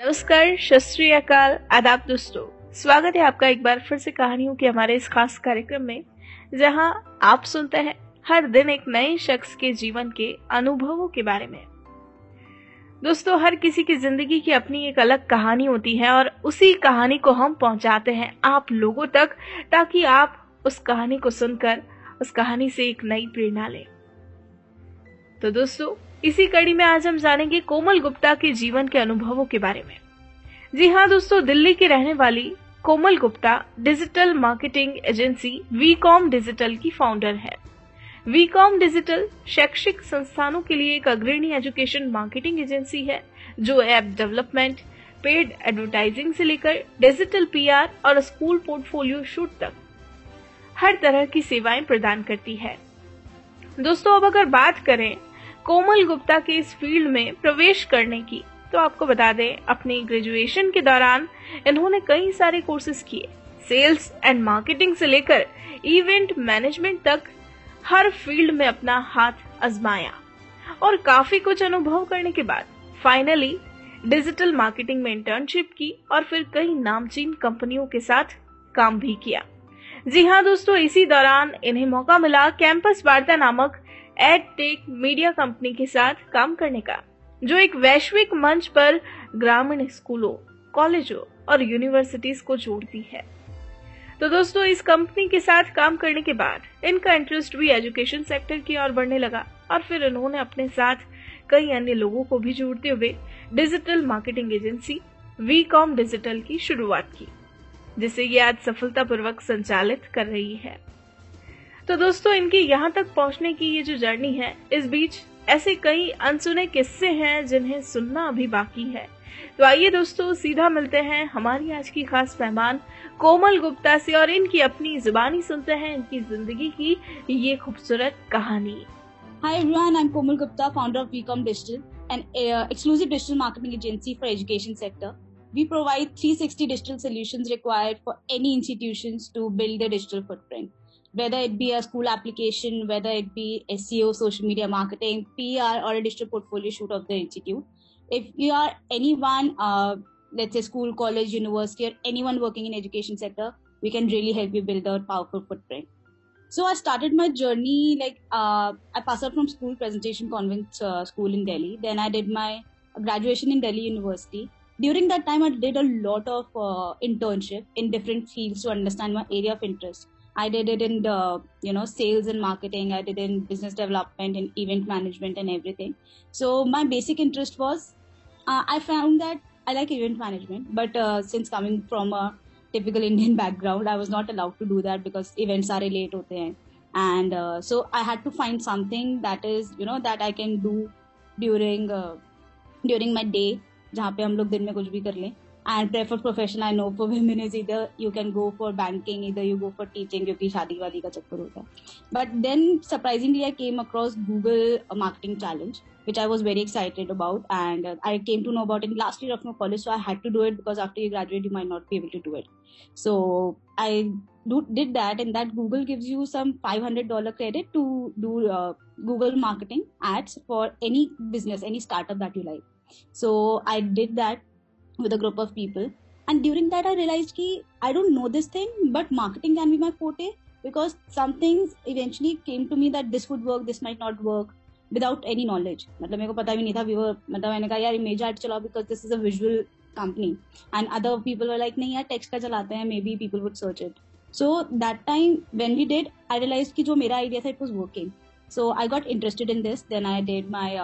नमस्कार शस्त्री आदाब दोस्तों। स्वागत है आपका एक बार फिर से कहानियों के हमारे इस खास कार्यक्रम में, जहाँ आप सुनते हैं हर दिन एक नए शख्स के जीवन के अनुभवों के बारे में। दोस्तों, हर किसी की ज़िंदगी की अपनी एक अलग कहानी होती है और उसी कहानी को हम पहुंचाते हैं आप लोगों तक, ताकि आप उस कहानी को सुनकर, उस कहानी से एक नई प्रेरणा लें। तो दोस्तों इसी कड़ी में आज हम जानेंगे कोमल गुप्ता के जीवन के अनुभवों के बारे में। जी हाँ दोस्तों, दिल्ली की रहने वाली Komal Gupta digital marketing agency WeCom digital की फाउंडर है। वीकॉम डिजिटल शैक्षिक संस्थानों के लिए एक अग्रणी एजुकेशन मार्केटिंग एजेंसी है, जो ऐप डेवलपमेंट, पेड एडवर्टाइजिंग से लेकर डिजिटल पीआर और स्कूल पोर्टफोलियो शूट तक हर तरह की सेवाएँ प्रदान करती है। दोस्तों, अब अगर बात करें कोमल गुप्ता के इस फ़ील्ड में प्रवेश करने की। तो आपको बता दें, अपनी ग्रेजुएशन के दौरान इन्होंने कई सारे कोर्सेज किए। सेल्स एंड मार्केटिंग से लेकर इवेंट मैनेजमेंट तक हर फ़ील्ड में अपना हाथ आजमाया। और काफ़ी कुछ अनुभव करने के बाद फाइनली डिजिटल मार्केटिंग में इंटर्नशिप की और फिर कई नामचीन कंपनियों के साथ काम भी किया। जी हाँ दोस्तों, इसी दौरान इन्हें मौका मिला कैंपस वार्ता नामक एड टेक मीडिया कंपनी के साथ काम करने का, जो एक वैश्विक मंच पर ग्रामीण स्कूलों, कॉलेजों और यूनिवर्सिटीज को जोड़ती है। तो दोस्तों, इस कंपनी के साथ काम करने के बाद इनका इंटरेस्ट भी एजुकेशन सेक्टर की ओर बढ़ने लगा और फिर इन्होंने अपने साथ कई अन्य लोगों को भी जोड़ते हुए digital marketing agency Wecom digital की शुरुआत की, जिसे ये आज सफलतापूर्वक संचालित कर रही है। तो दोस्तों, इनकी यहाँ तक पहुँचने की ये जो जर्नी है, इस बीच ऐसे कई अनसुने किस्से हैं जिन्हें सुनना अभी बाकी है। तो आइए दोस्तों, सीधा मिलते हैं हमारी आज की खास मेहमान कोमल गुप्ता से और इनकी अपनी जुबानी सुनते हैं इनकी ज़िंदगी की ये खूबसूरत कहानी। Hi everyone I am Komal Gupta founder of Becom digital and exclusive digital marketing agency for education sector we provide 360 digital solution required for any institution to build the digital footprint whether it be a school application, whether it be SEO, social media marketing, PR, or a digital portfolio shoot of the institute. If you are anyone, uh, let's say school, college, university, or anyone working in education sector, we can really help you build a powerful footprint. So I started my journey like uh, I passed out from school presentation convent uh, school in Delhi. Then I did my graduation in Delhi University. During that time, I did a lot of uh, internship in different fields to understand my area of interest I did it in the you know sales and marketing. I did in business development and event management and everything. So my basic interest was uh, I found that I like event management, but uh, since coming from a typical Indian background, I was not allowed to do that because events are late hote hain. and uh, so I had to find something that is you know that I can do during uh, during my day जहाँ पे हम लोग दिन में कुछ भी कर लें and preferred profession I know for women is either you can go for banking, either you go for teaching क्योंकि शादी वादी का चक्कर होता है. But then surprisingly I came across Google Marketing Challenge which I was very excited about and uh, I came to know about it last year of my college so I had to do it because after you graduate you might not be able to do it. So I do, did that and that Google gives you some $500 credit to do uh, Google marketing ads for any business, any startup that you like. So I did that with a group of people and during that i realized ki i don't know this thing but marketing can be my forte because some things eventually came to me that this would work this might not work without any knowledge मतलब मेरे को पता भी नहीं था Weaver मतलब मैंने कहा यार इमेज आर्ट चलाओ because this is a visual company and other people were like नहीं यार टेक्स्ट का चलाते हैं maybe people would search it so that time when we did I realise कि जो मेरा आइडिया था it was working so I got interested in this then I did my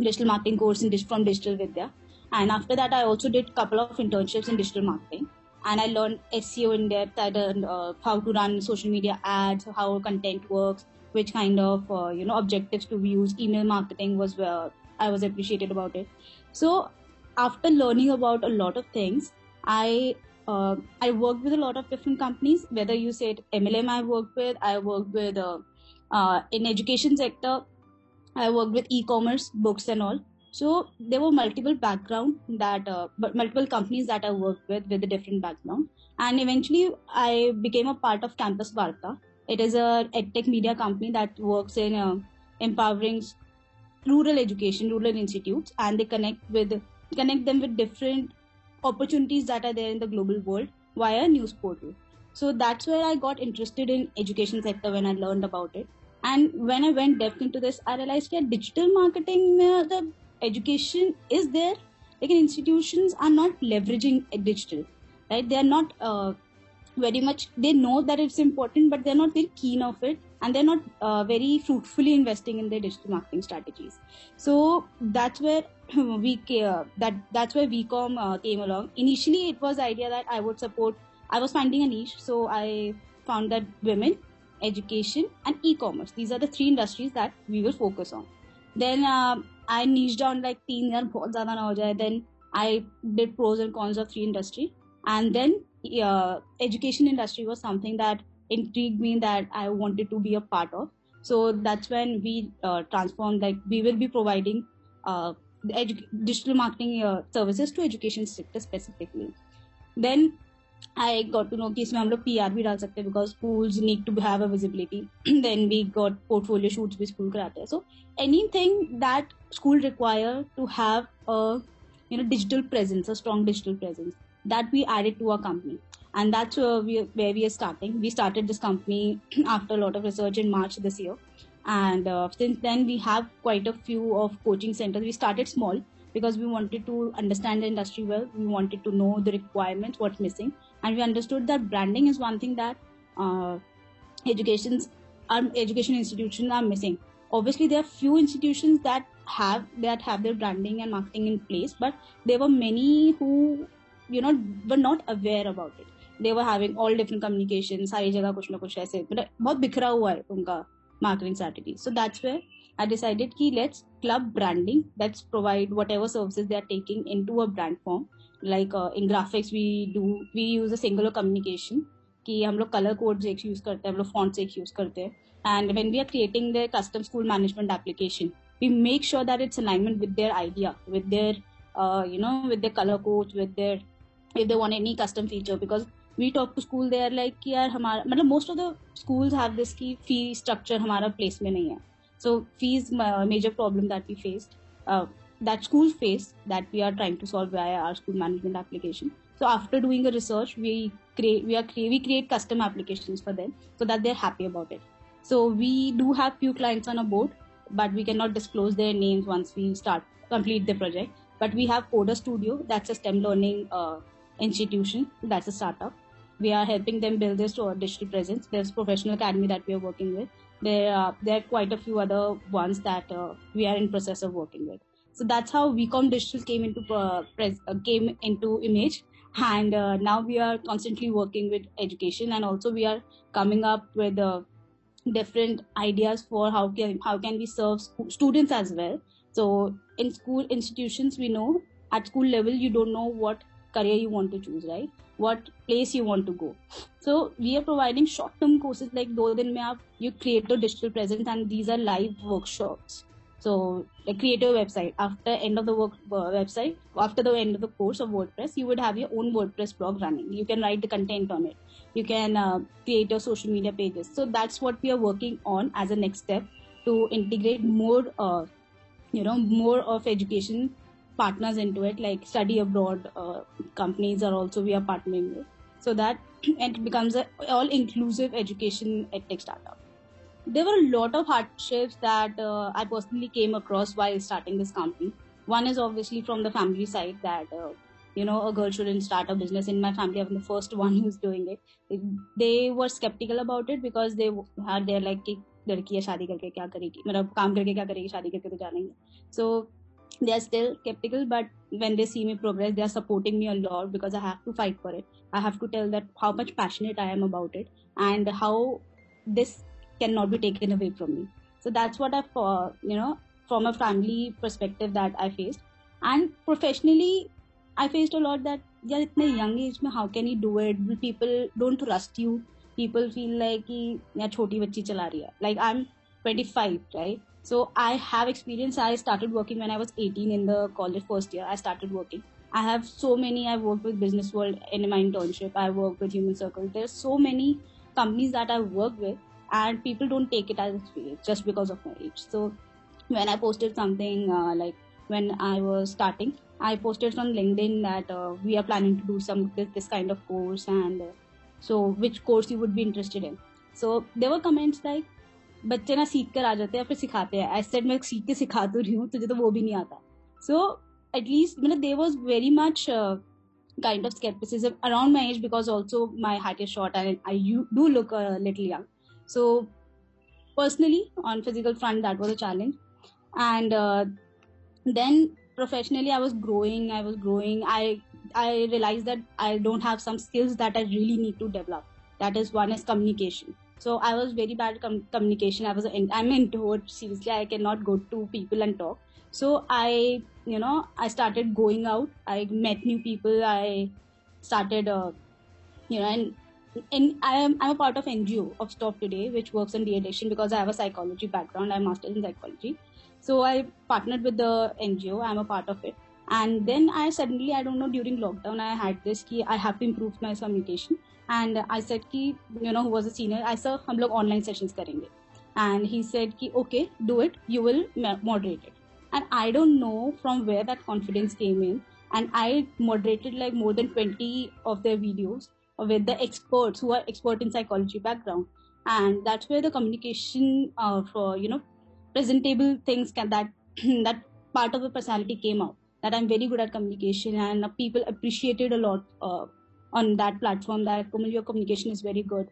digital marketing course in from digital Vidya and after that i also did a couple of internships in digital marketing and i learned seo in depth i learned uh, how to run social media ads how content works which kind of uh, you know objectives to use email marketing was where i was appreciated about it so after learning about a lot of things i uh, I worked with a lot of different companies. Whether you said MLM, I worked with. I worked with uh, uh, in education sector. I worked with e-commerce, books, and all. So there were multiple background that, uh, multiple companies that I worked with with a different background, and eventually I became a part of Campus Varta. It is a edtech media company that works in uh, empowering rural education, rural institutes, and they connect with connect them with different opportunities that are there in the global world via news portal. So that's where I got interested in education sector when I learned about it. And when I went depth into this, I realized that digital marketing, the education is there. Like institutions are not leveraging digital, right? They are not uh, very much. They know that it's important, but they're not very keen of it, and they're not uh, very fruitfully investing in their digital marketing strategies. So that's where we uh, that that's where VCom uh, came along. Initially, it was the idea that I would support. I was finding a niche, so I found that women, education, and e-commerce. These are the three industries that we will focus on. Then uh, I niched down like तीन यार बहुत ज़्यादा ना हो जाए. Then I did pros and cons of three industry, and then uh, education industry was something that intrigued me that I wanted to be a part of. So that's when we uh, transformed. Like we will be providing uh, edu- digital marketing uh, services to education sector specifically. Then I got to know कि इसमें हम लोग PR भी डाल सकते हैं because schools need to have a visibility. then we got portfolio shoots भी school कराते हैं. So anything that school require to have a you know digital presence, a strong digital presence that we added to our company. And that's where we, where we are starting. We started this company after a lot of research in March this year and uh, since then we have quite a few of coaching centers we started small because we wanted to understand the industry well we wanted to know the requirements what's missing and we understood that branding is one thing that uh, educations our education institutions are missing obviously there are few institutions that have that have their branding and marketing in place but there were many who you know were not aware about it they were having all different communications सारी जगह कुछ ना कुछ ऐसे मतलब बहुत बिखरा हुआ है उनका marketing strategy. So that's where I decided ki let's club branding. Let's provide whatever services they are taking into a brand form. Like uh, in graphics, we do we use a singular communication. कि हम लोग colour codes एक use करते हैं हम लोग fonts एक use करते हैं and when we are creating the custom school management application we make sure that it's alignment with their idea with their uh, you know with their color codes with their if they want any custom feature because we talk to school they are like कि यार हमारा मतलब most of the schools have this की fee structure हमारा place में नहीं so fees a major problem that we faced, uh, that school faced, that we are trying to solve via our school management application. So after doing a research, we create we are we create custom applications for them so that they're happy about it. So we do have few clients on our board, but we cannot disclose their names once we start complete the project. But we have Coder Studio, that's a STEM learning uh, institution, that's a startup we are helping them build this digital presence. There's professional academy that we are working with. There are there are quite a few other ones that uh, we are in process of working with. So that's how VCom Digital came into uh, pres- uh, came into image, and uh, now we are constantly working with education, and also we are coming up with uh, different ideas for how can how can we serve students as well. So in school institutions, we know at school level you don't know what career you want to choose, right? what place you want to go. So we are providing short term courses like do aap you create a digital presence and these are live workshops. So like create a website. After end of the work uh, website after the end of the course of wordpress you would have your own wordpress blog running. You can write the content on it. You can uh, create your social media pages. So that's what we are working on as a next step to integrate more uh, you know more of education partners into it like study abroad uh, companies are also we are partnering with so that it becomes a all inclusive education tech startup there were a lot of hardships that uh, i personally came across while starting this company one is obviously from the family side that uh, you know a girl shouldn't start a business in my family i'm the first one who's doing it they were skeptical about it because they had their like लड़की है शादी करके क्या करेगी मतलब काम करके क्या करेगी शादी करके तो जानेंगे सो they are still skeptical but when they see me progress they are supporting me a lot because i have to fight for it. I have to tell that how much passionate i am about it and how this cannot be taken away from me. So that's what i've uh, you know from a family perspective that i faced. And professionally i faced a lot that yeah a young age mein how can you do it? People don't trust you. People feel like yeah choti bachchi chala hai like i'm 25 right? So I have experience. I started working when I was 18 in the college first year. I started working. I have so many. I've worked with Business World in my internship. I work with Human Circle. There's so many companies that I work with, and people don't take it as experience just because of my age. So when I posted something uh, like when I was starting, I posted on LinkedIn that uh, we are planning to do some this, this kind of course and uh, so which course you would be interested in. So there were comments like बच्चे ना सीख कर आ जाते हैं फिर सिखाते हैं। ऐसे मैं सीख के सिखा तो रही हूँ, तुझे तो वो भी नहीं आता। सो एटलीस्ट मतलब there was very much kind of scepticism around my age because also my height is short and I you do look little young so personally on physical front that was a challenge and then professionally I was growing I was growing I I realise that I don't have some skills that I really need to develop that is one is communication So I was very bad com- communication. I was an, I'm introvert. Seriously, I cannot go to people and talk. So I, you know, I started going out. I met new people. I started, uh, you know, and and I am I'm a part of NGO of Stop Today, which works on de-addiction because I have a psychology background. I'm master's in psychology, so I partnered with the NGO. I'm a part of it, and then i suddenly i don't know during lockdown i had this key i have to improve my communication and i said ki you know who was a senior i said hum log online sessions karenge and he said ki okay do it. You will moderate it. And i don't know from where that confidence came in. And i moderated like more than 20 of their videos with the experts who are expert in psychology background. And that's where the communication uh, for you know presentable things can that that part of the personality came out that i'm very good at communication and uh, people appreciated a lot uh, on that platform that your communication is very good.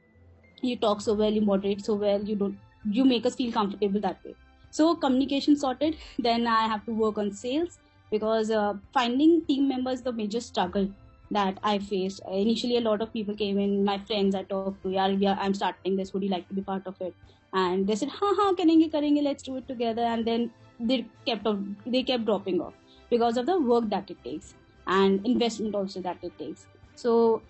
You talk so well you moderate so well you don't you make us feel comfortable that way. So communication sorted then i have to work on sales because uh, finding team members the major struggle that i faced. Initially a lot of people came in my friends i talked to yeah, yeah i'm starting this would you like to be part of it? And they said ha ha karenge karenge let's do it together. And then they kept on they kept dropping off because of the work that it takes and investment also that it takes so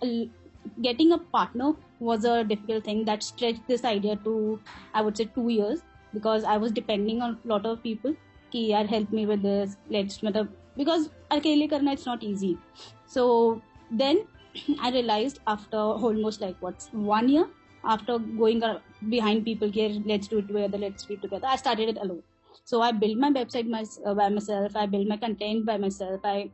getting a partner was a difficult thing that stretched this idea to I would say two years because I was depending on a lot of people. Ki yaar help me with this. Let's matlab, because अकेले karna it's not easy. So then I realized after almost like what one year after going behind people here let's do it together let's do it together I started it alone. So I built my website my, uh, by myself. I built my content by myself. I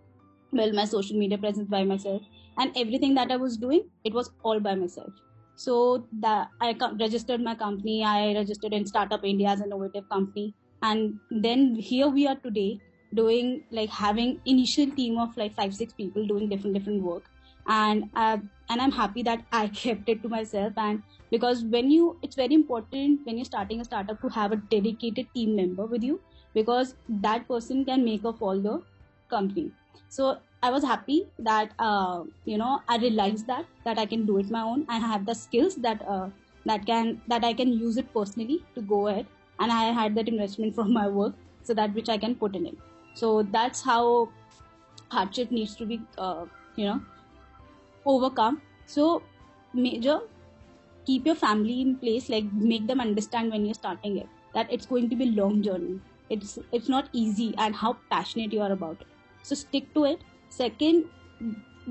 built my social media presence by myself. And everything that i was doing it was all by myself. So that i registered my company. I registered in startup india as an innovative company. And then here we are today doing like having initial team of like five six people doing different different work and uh, and i'm happy that i kept it to myself and because when you it's very important when you're starting a startup to have a dedicated team member with you because that person can make up all the company so I was happy that uh, you know I realized that that I can do it my own. I have the skills that uh, that can that I can use it personally to go ahead, and I had that investment from my work, so that which I can put in it. So that's how hardship needs to be uh, you know overcome. So major keep your family in place, like make them understand when you're starting it that it's going to be a long journey. It's it's not easy, and how passionate you are about it. So stick to it second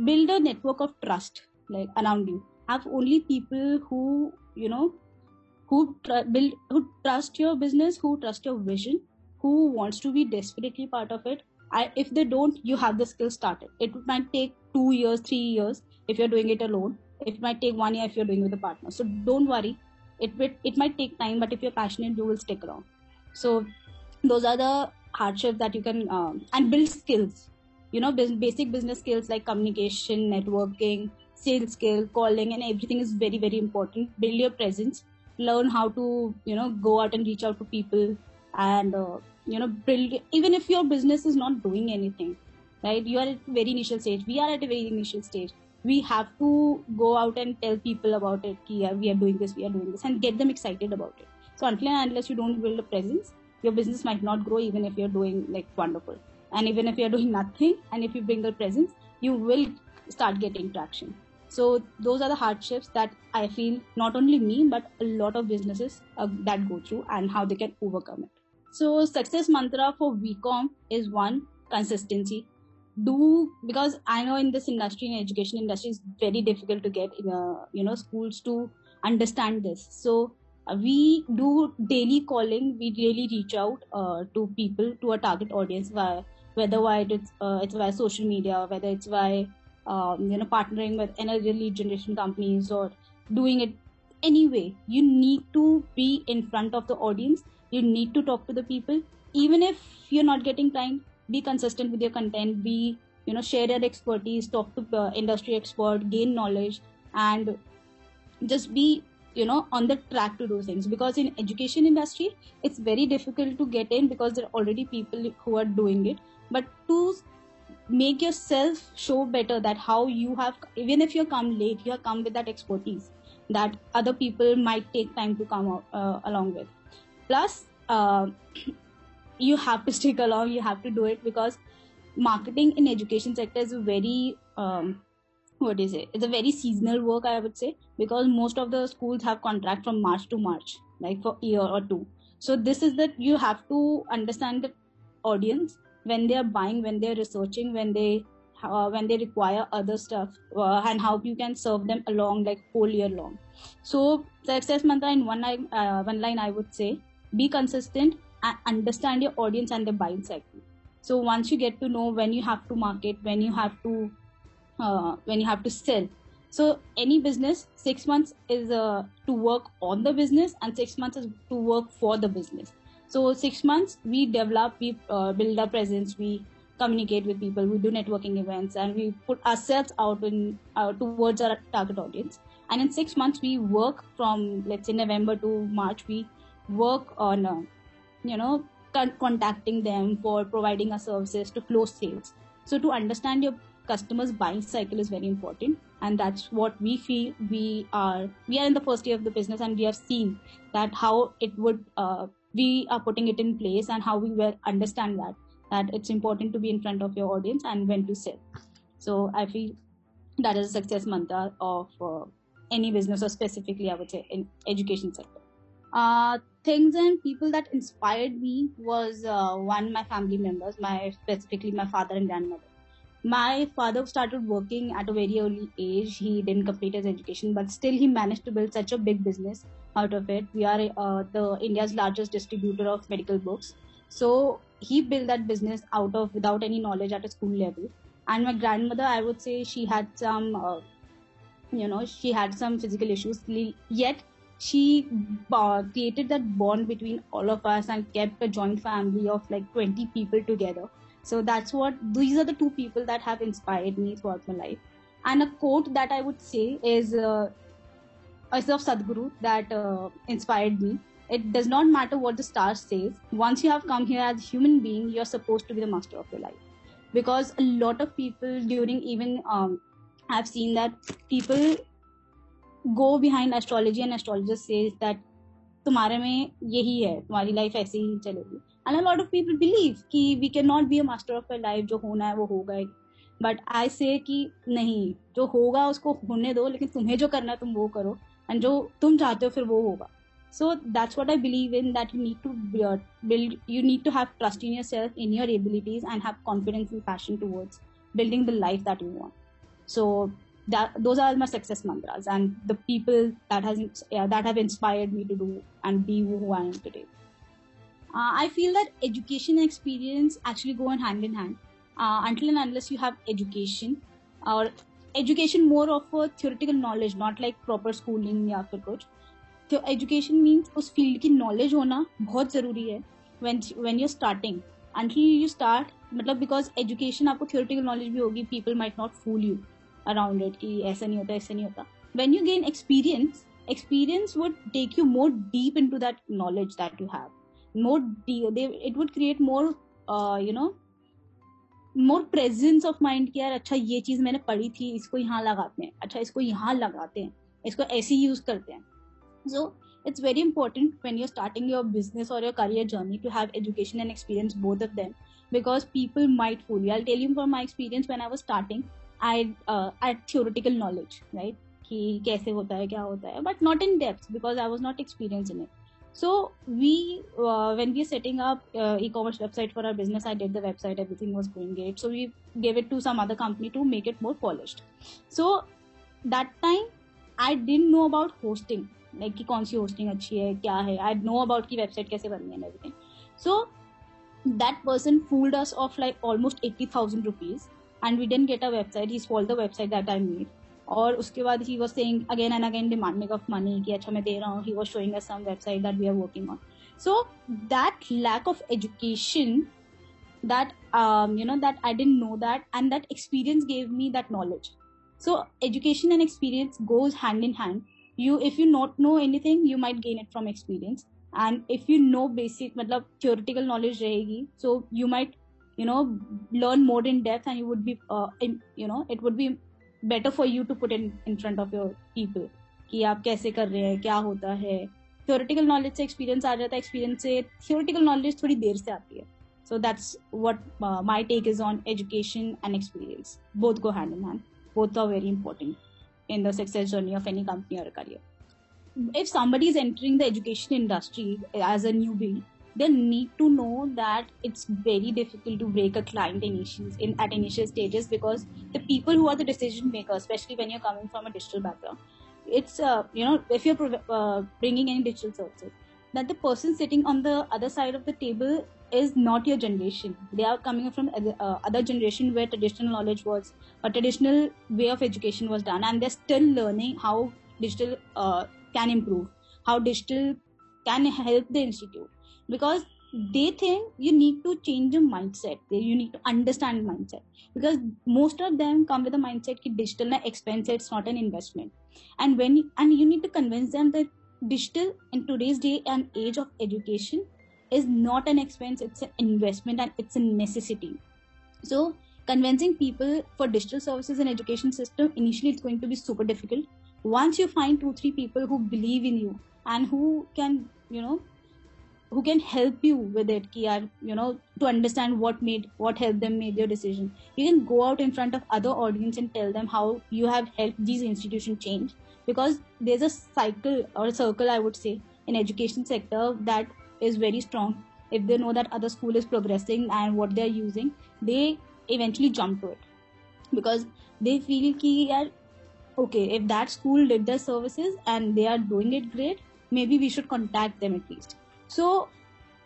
build a network of trust like around you have only people who you know who tr- build who trust your business who trust your vision who wants to be desperately part of it I, if they don't you have the skill started it might take two years three years if you're doing it alone it might take one year if you're doing with a partner. So don't worry. It it might take time but if you're passionate you will stick around. So those are the hardships that you can um, and build skills. You know basic business skills like communication networking sales skill calling and everything is very very important. Build your presence. Learn how to you know go out and reach out to people and uh, you know build even if your business is not doing anything right? You are at very initial stage. We are at a very initial stage we have to go out and tell people about it yeah, we are doing this we are doing this and get them excited about it. So until and unless you don't build a presence your business might not grow even if you're doing like wonderful. And even if you're doing nothing and if you bring a presence you will start getting traction. So those are the hardships that i feel not only me but a lot of businesses uh, that go through and how they can overcome it. So success mantra for vcom is one consistency do because i know in this industry in education industry is very difficult to get uh, you know schools to understand this so uh, we do daily calling we really reach out uh, to people to a target audience via whether why it's uh, it's via social media, whether it's by um, you know partnering with energy lead generation companies or doing it anyway. You need to be in front of the audience. You need to talk to the people, even if you're not getting time. Be consistent with your content. Be you know share your expertise. Talk to uh, industry expert. Gain knowledge and just be you know on the track to do things because in education industry it's very difficult to get in because there are already people who are doing it but to make yourself show better that how you have even if you come late you have come with that expertise that other people might take time to come out, uh, along with plus uh, you have to stick along you have to do it because marketing in education sector is a very um, what is it? It's a very seasonal work i would say because most of the schools have contract from march to march like for year or two. So this is that you have to understand the audience when they are buying when they are researching when they uh, when they require other stuff uh, and how you can serve them along like whole year long. So success mantra in one line uh, one line i would say be consistent understand your audience and the buying cycle. So once you get to know when you have to market when you have to uh, when you have to sell. So any business six months is uh, to work on the business and six months is to work for the business. So six months we develop we uh, build our presence we communicate with people we do networking events and we put ourselves out in uh, towards our target audience. And in six months we work from let's say november to march we work on uh, you know con- contacting them for providing our services to close sales. So to understand your customers buying cycle is very important and that's what we feel we are we are in the first year of the business and we have seen that how it would uh, we are putting it in place and how we will understand that that it's important to be in front of your audience and when to sell. So i feel that is a success mantra of uh, any business or specifically i would say in education sector uh, things and people that inspired me was uh, one my family members my specifically my father and grandmother. My father started working at a very early age. He didn't complete his education but still he managed to build such a big business out of it. We are uh, the india's largest distributor of medical books. So he built that business out of without any knowledge at a school level. And my grandmother i would say she had some uh, you know she had some physical issues. Yet she uh, created that bond between all of us and kept a joint family of like 20 people together so that's what these are the two people that have inspired me throughout my life. And a quote that I would say is uh, of Sadhguru that uh, inspired me. It does not matter what the star says. Once you have come here as a human being, you're supposed to be the master of your life. Because a lot of people during even um, I've seen that people go behind astrology and astrologer says that तुम्हारे में यही है, तुम्हारी life ऐसे ही चलेगी। And lot of people believe कि we can not be a master of our life जो होना है वो होगा ही। बट आई से कि नहीं, जो होगा उसको होने दो, लेकिन तुम्हें जो करना है तुम वो करो। एंड जो तुम चाहते हो फिर वो होगा। So that's what I believe in that you need to build you need to have trust in your self in your abilities and have confidence in passion towards building the life that you want so that those are my success mantras and the people that has yeah, that have inspired me to do and be who i am today uh, I feel that education and experience actually go hand in hand. Uh, until and unless you have education or education more of a theoretical knowledge, not like proper schooling या फिर कुछ तो education means उस field की knowledge होना बहुत ज़रूरी है when when you're starting until you start मतलब बिकॉज एजुकेशन आपको थियोरटिकल नॉलेज भी होगी people might not fool you Around it कि ऐसा नहीं होता, ऐसा नहीं होता। When you gain experience experience would take you more deep in to that knowledge that you have more it would create more you know more presence of mind की यार अच्छा ये चीज़ मैंने पढ़ी थी, इसको यहाँ लगाते हैं। अच्छा इसको यहाँ लगाते हैं। इसको ऐसे यूज़ करते हैं। So it's very important when you're starting your business और your career journey to have education and experience both of them because people might fool you I tell you for my experience when I was starting I theoretical knowledge right कि कैसे होता है, क्या होता है but not in depth because I was not experience in it so we when we setting up ecommerce website for our business I did the website everything was going it so we gave it to some company to make it more polish so that time I didn't know about hosting like कि कौन सी hosting अच्छी है, क्या है? I know about की website कैसे बननी है everything so that person fooled us of like almost eighty thousand rupees and we didn't get a website he stole the website that I made और उसके बाद he was saying again and again demanding of money कि अच्छा मैं दे रहा हूँ। He was showing a some website that we are working on so that lack of education that you know that I didn't know that and that experience gave me that knowledge so education and experience goes hand in hand you if you not know anything you might gain it from experience and if you know basic मतलब theoretical knowledge रहेगी so you might you know learn more in depth and you would be uh, in, you know it would be better for you to put in in front of your people कि आप कैसे कर रहे हैं क्या होता है theoretical knowledge से एक्सपीरियंस आ जाता है एक्सपीरियंस से थियोरिटिकल नॉलेज थोड़ी देर से आती है so that's what my take is on education and experience both go hand in hand both are very important in the success journey of any company or a career. If somebody is entering the education industry as a newbie, they need to know that it's very difficult to break a client initials in at initial stages because the people who are the decision makers, especially when you're coming from a digital background, it's uh, you know if you're uh, bringing any digital services, that the person sitting on the other side of the table is not your generation. They are coming from other, uh, other generation where traditional knowledge was a traditional way of education was done, and they're still learning how digital uh, can improve, how digital can help the institute because they think you need to change your mindset. You need to understand mindset. Because most of them come with a mindset that digital na expense it's not an investment. And when and you need to convince them that digital in today's day and age of education is not an expense it's an investment and it's a necessity. So convincing people for digital services and education system initially it's going to be super difficult. Once you find two three people who believe in you and who can you know who can help you with it ki yaar, you know to understand what made what helped them make their decision. You can go out in front of other audience and tell them how you have helped these institutions change. Because there's a cycle or a circle i would say in education sector that is very strong. If they know that other school is progressing and what they're using they eventually jump to it. Because they feel ki yaar, okay if that school did their services and they are doing it great maybe we should contact them at least so,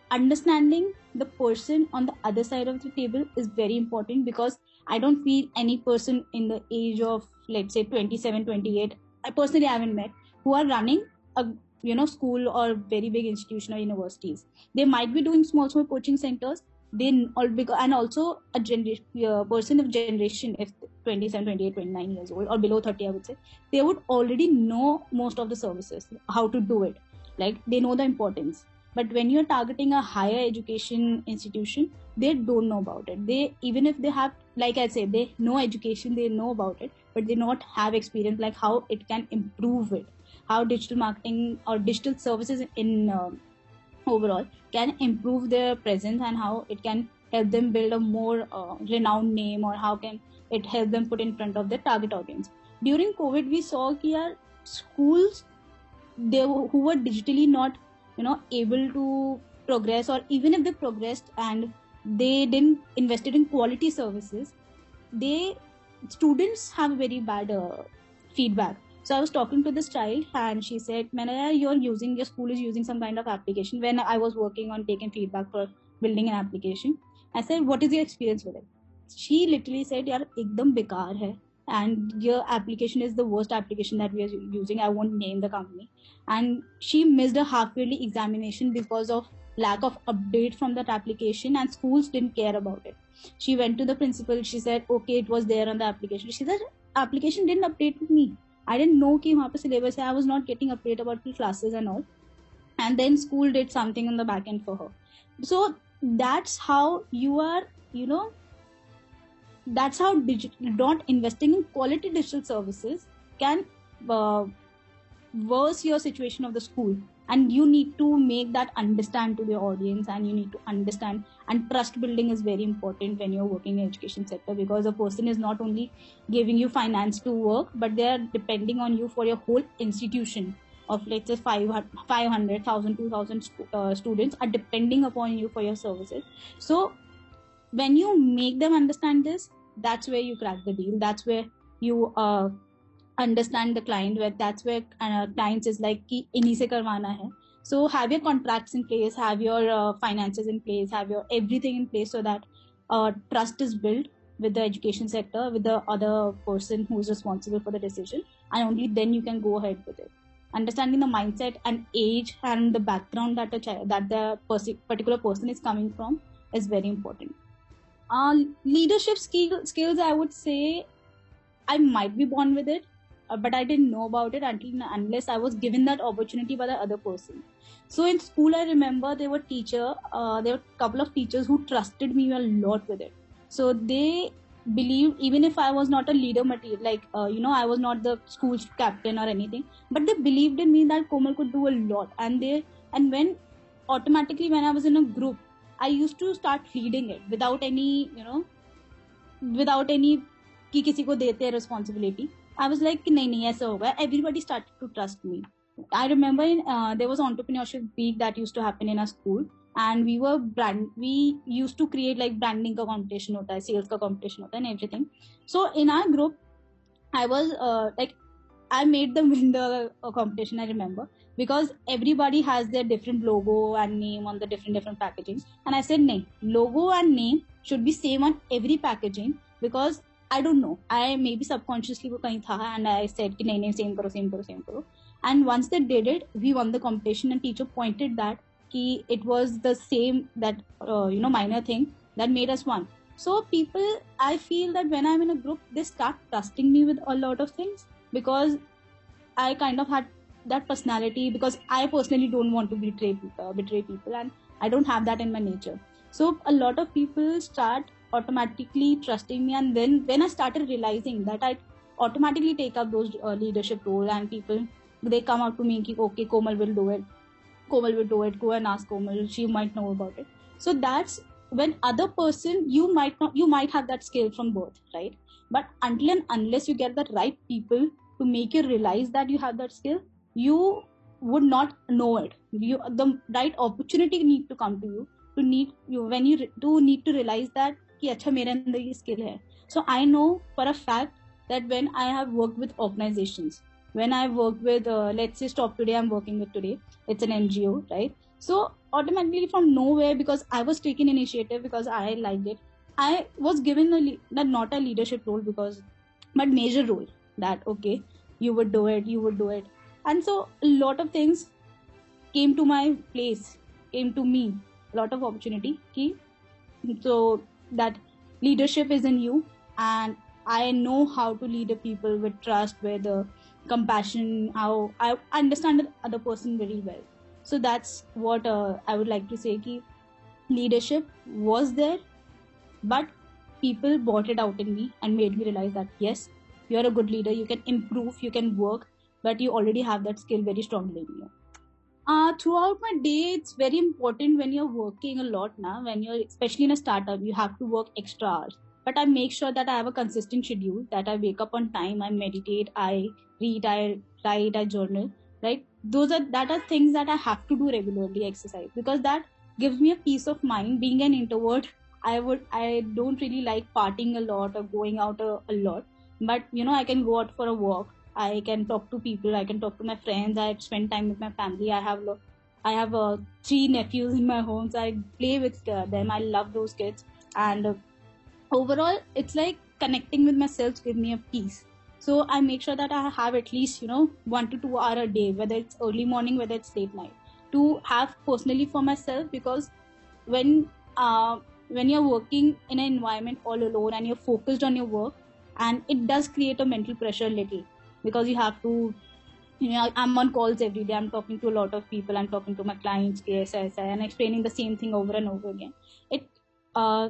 understanding the person on the other side of the table is very important because I don't feel any person in the age of, let's say, 27, 28, I personally haven't met, who are running a you know school or very big institution or universities. They might be doing small small coaching centers. They all because and also a generation uh, person of generation if 27 28 29 years old or below 30 i would say they would already know most of the services how to do it. Like they know the importance but when you're targeting a higher education institution they don't know about it. They even if they have like i said they know education they know about it but they not have experience like how it can improve it. How digital marketing or digital services in uh, overall can improve their presence and how it can help them build a more uh, renowned name or how can it help them put in front of their target audience. During covid we saw that schools they who were digitally not you know able to progress or even if they progressed and they didn't invested in quality services they students have very bad uh, feedback. So i was talking to this child and she said manaya you're using your school is using some kind of application. When i was working on taking feedback for building an application i said what is your experience with it? She literally said yaar ekdam bekar hai and your application is the worst application that we are using. I won't name the company. And she missed a half yearly examination because of lack of update from that application and schools didn't care about it. She went to the principal. She said okay it was there on the application. She said application didn't update with me. I didn't know ki wahan pe syllabus i was not getting update about the classes and all. And then school did something on the back end for her. So that's how you are you know that's how not investing in quality digital services can uh, worse your situation of the school. And you need to make that understand to the audience and you need to understand and trust building is very important when you're working in education sector because a person is not only giving you finance to work but they are depending on you for your whole institution of let's say 500 500000 2000 uh, students are depending upon you for your services. So when you make them understand this that's where you crack the deal. That's where you uh, understand the client where that's where uh, clients is like ki inhi se karwana hai. So have your contracts in place have your uh, finances in place have your everything in place so that uh, trust is built with the education sector with the other person who is responsible for the decision and only then you can go ahead with it. Understanding the mindset and age and the background that a child, that the pers- particular person is coming from is very important uh, leadership skill, skills i would say i might be born with it uh, but i didn't know about it until unless i was given that opportunity by the other person. So in school i remember there were teacher uh, there were a couple of teachers who trusted me a lot with it. So they believed even if i was not a leader material like uh, you know i was not the school captain or anything but they believed in me that komal could do a lot. And they and when automatically when i was in a group i used to start leading it without any you know without any कि किसी को देते responsibility i was like नहीं नहीं ऐसा होगा everybody started to trust me i remember in, uh, there was entrepreneurship week that used to happen in our school and we were brand we used to create like branding ka competition hota hai sales ka competition hota hai and everything so in our group i was uh, like I made them win the uh, competition. I remember because everybody has their different logo and name on the different different packaging and i said no logo and name should be same on every packaging because i don't know. I maybe subconsciously wo and i said ki nahi same karo same karo same karo. And once they did it we won the competition and teacher pointed that ki it was the same that uh, you know minor thing that made us one. So people i feel that when i'm in a group they start trusting me with a lot of things because i kind of had that personality because i personally don't want to betray uh, betray people and i don't have that in my nature so a lot of people start automatically trusting me and then when i started realizing that i automatically take up those uh, leadership role and people they come up to me and okay komal will do it Komal will do it. Go and ask Komal. She might know about it. So that's when other person you might not you might have that skill from birth, right? But until and unless you get the right people to make you realize that you have that skill, you would not know it. You the right opportunity need to come to you to need you when you do need to realize that कि अच्छा मेरे अंदर ये skill है. So I know for a fact that when I have worked with organizations when I work with, uh, let's say, Stop Today, I'm working with today. It's an NGO, right? So automatically from nowhere, because I was taking initiative because I liked it, I was given a le- not a leadership role because, but major role that okay, you would do it, you would do it, and so a lot of things came to my place, came to me, a lot of opportunity. Key, so that leadership is in you, and I know how to lead a people with trust, with compassion how i understand the other person very well. So that's what uh, i would like to say ki leadership was there but people bought it out in me and made me realize that yes you're a good leader. You can improve. You can work but you already have that skill very strongly in you uh, throughout my day it's very important when you're working a lot now when you're especially in a startup you have to work extra hours but I make sure that I have a consistent schedule, that I wake up on time, I meditate, I read, I write, I journal, right? Those are that are things that I have to do regularly, exercise, because that gives me a peace of mind. Being an introvert, I would I don't really like partying a lot or going out a, a lot. But you know, I can go out for a walk. I can talk to people. I can talk to my friends. I spend time with my family. I have I have uh, three nephews in my home, so I play with uh, them. I love those kids, and uh, overall it's like connecting with myself give me a peace so i make sure that i have at least you know one to two hour a day whether it's early morning whether it's late night to have personally for myself because when uh, when you're working in an environment all alone and you're focused on your work and it does create a mental pressure a little because you have to you know i'm on calls every day. I'm talking to a lot of people. I'm talking to my clients KSSI, and explaining the same thing over and over again. It uh,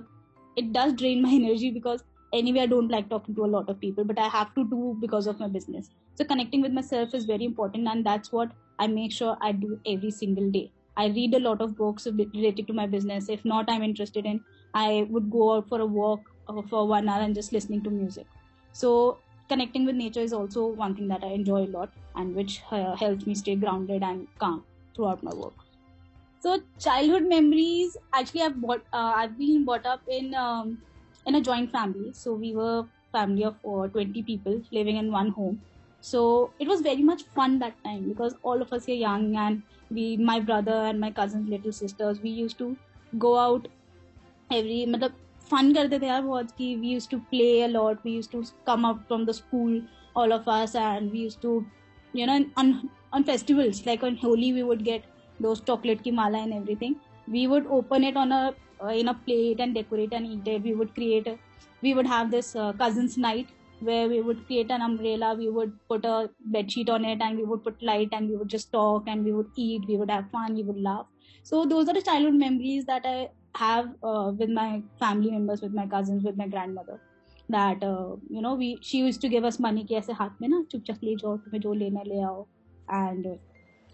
it does drain my energy because anyway i don't like talking to a lot of people but i have to do because of my business. So connecting with myself is very important and that's what i make sure i do every single day. I read a lot of books related to my business. If not i'm interested in i would go out for a walk uh, for one hour and just listening to music. So connecting with nature is also one thing that i enjoy a lot and which uh, helps me stay grounded and calm throughout my work so childhood memories. Actually, I've bought. Uh, I've been brought up in um, in a joint family. So we were family of uh, 20 people living in one home. So it was very much fun that time because all of us were young and we, my brother and my cousins, little sisters, we used to go out every, मतलब fun करते थे यार बहुत कि we use to play a lot we use to come up from the school all of us and we use to you know on festivals like on Holi we would get दो chocolate की माला and everything we would open it on a in a plate and decorate and it that we would create we would have this cousins night way we would create an umbrella we would put a bed sheet on it and we would put light and we would just talk and we would eat we would have fun you would love so those are the childhood memories that I have uh, with my family members, with my cousins, with my grandmother. That uh, you know, we she used to give us money कि ऐसे हाथ में ना चुपचाप ले जाओ तुम्हें जो लेना ले आओ and uh,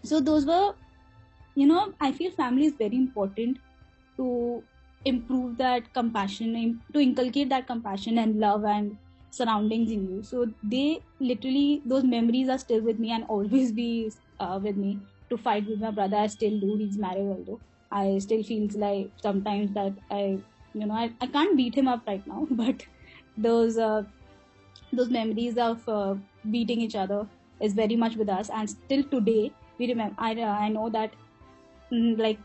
so those were you know I feel family is very important to improve that compassion to inculcate that compassion and love and surroundings in you so they literally those memories are still with me and always be uh, with me to fight with my brother i still do he's married although i still feels like sometimes that i you know i, I can't beat him up right now but those uh, those memories of uh, beating each other is very much with us. And still today we remember i, I know that mm, like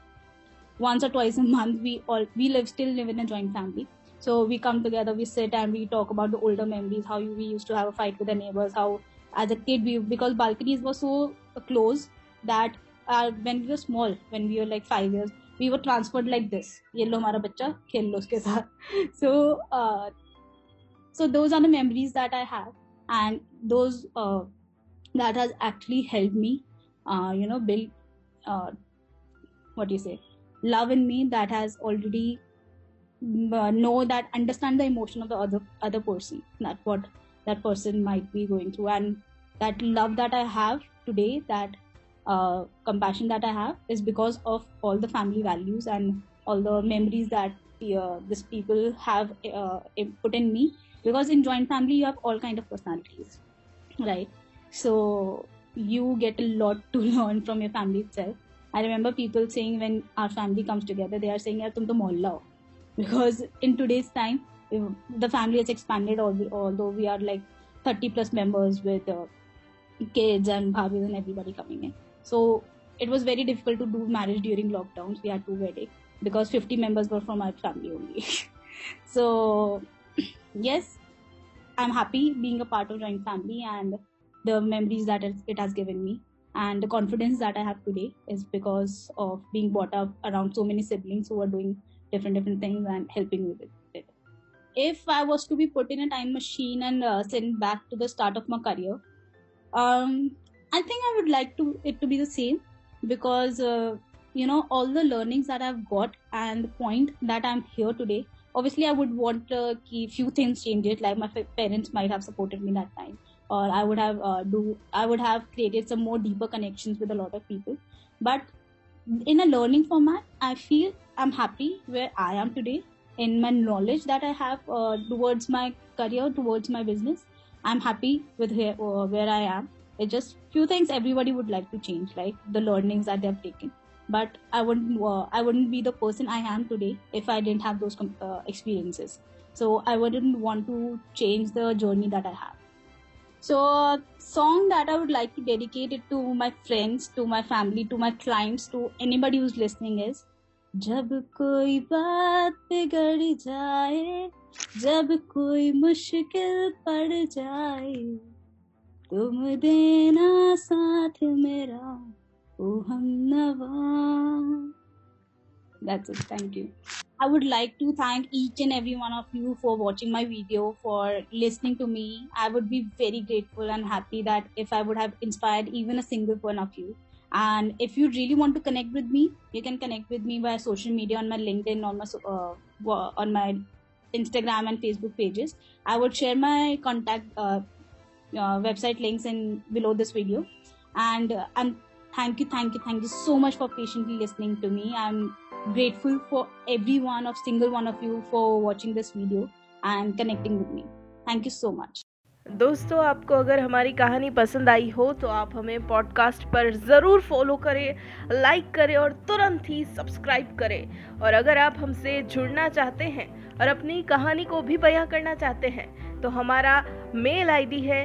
once or twice a month we all we live still live in a joint family. So we come together we sit and we talk about the older memories how we used to have a fight with the neighbors how as a kid we because balconies were so close that uh, when we were small when we were like five years we were transferred like this ये लो हमारा बच्चा खेल लो उसके साथ so uh, so those are the memories that I have and those uh, that has actually helped me uh, you know build uh, what do you say love in me that has already uh, know that understand the emotion of the other other person that what that person might be going through and that love that i have today that uh, compassion that i have is because of all the family values and all the memories that uh, people have uh, put in me. Because in joint family you have all kind of personalities right? So you get a lot to learn from your family itself. I remember people saying when our family comes together, they are saying, "Yeah, tum to mohalla because in today's time, the family has expanded. Although we are like 30 plus members with uh, kids and bhabis and everybody coming in, so it was very difficult to do marriage during lockdowns. We had two weddings because 50 members were from our family only. so yes, I'm happy being a part of joint family and the memories that it has given me and the confidence that i have today is because of being brought up around so many siblings who are doing different different things and helping me with it if i was to be put in a time machine and uh, sent back to the start of my career um, i think i would like to it to be the same because uh, you know all the learnings that i've got and the point that i'm here today obviously i would want uh, few things changed. like my parents might have supported me that time or I would have uh, do I would have created some more deeper connections with a lot of people. But in a learning format, I feel I'm happy where I am today in my knowledge that I have uh, towards my career, towards my business. I'm happy with uh, where I am. It's just few things everybody would like to change, like the learnings that they've taken. But I wouldn't uh, I wouldn't be the person I am today if I didn't have those uh, experiences. So I wouldn't want to change the journey that I have. So, a song that I would like to dedicate it to my friends, to my family, to my clients, to anybody who's listening is जब कोई बात बिगड़ जाए जब कोई मुश्किल पड़ जाए तुम देना साथ मेरा ओ हम नवा that's it thank you I would like to thank each and every one of you for watching my video, for listening to me. I would be very grateful and happy that if I would have inspired even a single one of you. And if you really want to connect with me, you can connect with me via social media on my LinkedIn, on my uh, on my Instagram and Facebook pages. I would share my contact uh, uh, website links in below this video. And uh, and thank you, thank you, thank you so much for patiently listening to me. I'm grateful for every one of single one of you for watching this video and connecting with me. Thank you so much. दोस्तों आपको अगर हमारी कहानी पसंद आई हो तो आप हमें पॉडकास्ट पर ज़रूर फॉलो करें लाइक करें और तुरंत ही सब्सक्राइब करें और अगर आप हमसे जुड़ना चाहते हैं और अपनी कहानी को भी बयां करना चाहते हैं तो हमारा मेल आईडी है